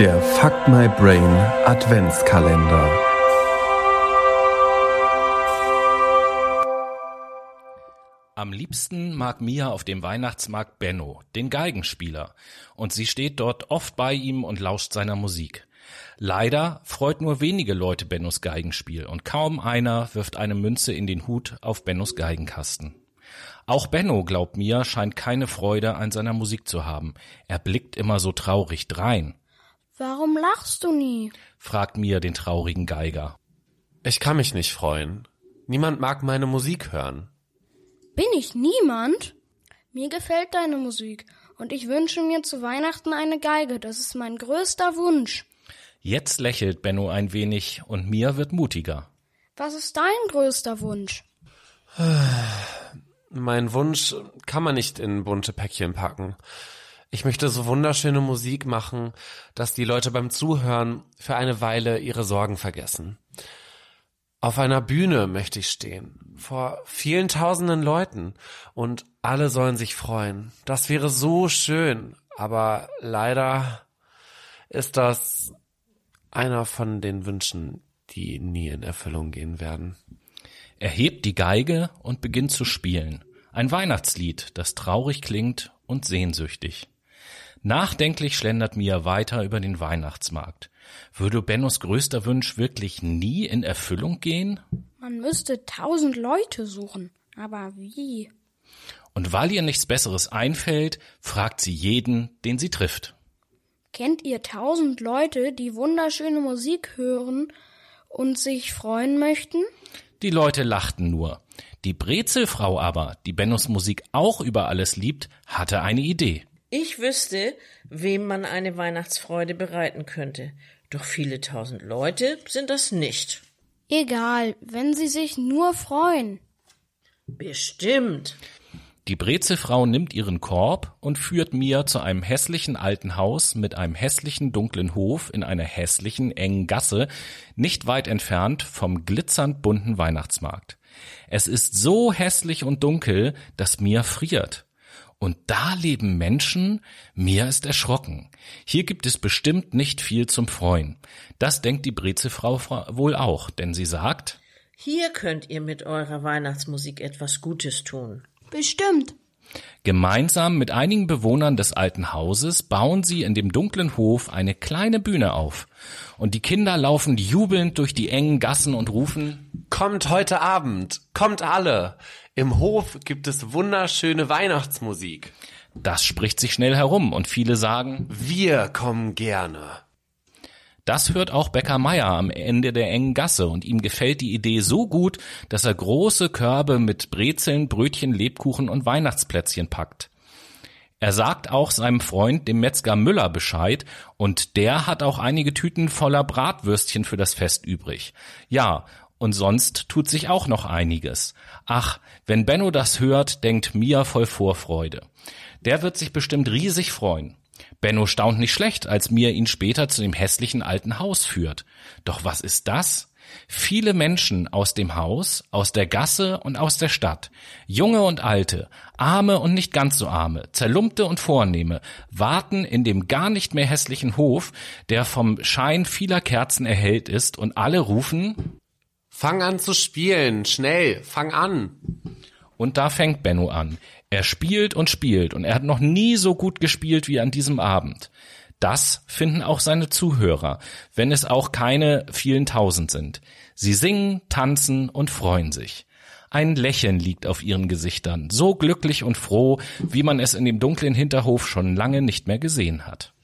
Der Fuck My Brain Adventskalender. Am liebsten mag Mia auf dem Weihnachtsmarkt Benno, den Geigenspieler, und sie steht dort oft bei ihm und lauscht seiner Musik. Leider freut nur wenige Leute Bennos Geigenspiel und kaum einer wirft eine Münze in den Hut auf Bennos Geigenkasten. Auch Benno, glaubt Mia, scheint keine Freude an seiner Musik zu haben. Er blickt immer so traurig drein. Warum lachst du nie? fragt Mia den traurigen Geiger. Ich kann mich nicht freuen. Niemand mag meine Musik hören. Bin ich niemand? Mir gefällt deine Musik und ich wünsche mir zu Weihnachten eine Geige. Das ist mein größter Wunsch. Jetzt lächelt Benno ein wenig und Mia wird mutiger. Was ist dein größter Wunsch? Mein Wunsch kann man nicht in bunte Päckchen packen. Ich möchte so wunderschöne Musik machen, dass die Leute beim Zuhören für eine Weile ihre Sorgen vergessen. Auf einer Bühne möchte ich stehen, vor vielen tausenden Leuten, und alle sollen sich freuen. Das wäre so schön, aber leider ist das einer von den Wünschen, die nie in Erfüllung gehen werden. Er hebt die Geige und beginnt zu spielen. Ein Weihnachtslied, das traurig klingt und sehnsüchtig. Nachdenklich schlendert Mia weiter über den Weihnachtsmarkt. Würde Bennos größter Wunsch wirklich nie in Erfüllung gehen? Man müsste tausend Leute suchen. Aber wie? Und weil ihr nichts Besseres einfällt, fragt sie jeden, den sie trifft. Kennt ihr tausend Leute, die wunderschöne Musik hören und sich freuen möchten? Die Leute lachten nur. Die Brezelfrau aber, die Bennos Musik auch über alles liebt, hatte eine Idee. Ich wüsste, wem man eine Weihnachtsfreude bereiten könnte. Doch viele tausend Leute sind das nicht. Egal, wenn sie sich nur freuen. Bestimmt. Die Brezelfrau nimmt ihren Korb und führt Mia zu einem hässlichen alten Haus mit einem hässlichen dunklen Hof in einer hässlichen engen Gasse, nicht weit entfernt vom glitzernd bunten Weihnachtsmarkt. Es ist so hässlich und dunkel, dass Mia friert. Und da leben Menschen? Mia ist erschrocken. Hier gibt es bestimmt nicht viel zum Freuen. Das denkt die Brezelfrau wohl auch, denn sie sagt, Hier könnt ihr mit eurer Weihnachtsmusik etwas Gutes tun. Bestimmt. Gemeinsam mit einigen Bewohnern des alten Hauses bauen sie in dem dunklen Hof eine kleine Bühne auf. Und die Kinder laufen jubelnd durch die engen Gassen und rufen Kommt heute Abend, kommt alle. Im Hof gibt es wunderschöne Weihnachtsmusik. Das spricht sich schnell herum und viele sagen Wir kommen gerne. Das hört auch Bäcker Meier am Ende der engen Gasse und ihm gefällt die Idee so gut, dass er große Körbe mit Brezeln, Brötchen, Lebkuchen und Weihnachtsplätzchen packt. Er sagt auch seinem Freund, dem Metzger Müller, Bescheid und der hat auch einige Tüten voller Bratwürstchen für das Fest übrig. Ja, und sonst tut sich auch noch einiges. Ach, wenn Benno das hört, denkt Mia voll Vorfreude. Der wird sich bestimmt riesig freuen. Benno staunt nicht schlecht, als Mia ihn später zu dem hässlichen alten Haus führt. Doch was ist das? Viele Menschen aus dem Haus, aus der Gasse und aus der Stadt, junge und alte, arme und nicht ganz so arme, zerlumpte und vornehme, warten in dem gar nicht mehr hässlichen Hof, der vom Schein vieler Kerzen erhellt ist, und alle rufen Fang an zu spielen, schnell, fang an. Und da fängt Benno an. Er spielt und spielt und er hat noch nie so gut gespielt wie an diesem Abend. Das finden auch seine Zuhörer, wenn es auch keine vielen tausend sind. Sie singen, tanzen und freuen sich. Ein Lächeln liegt auf ihren Gesichtern, so glücklich und froh, wie man es in dem dunklen Hinterhof schon lange nicht mehr gesehen hat.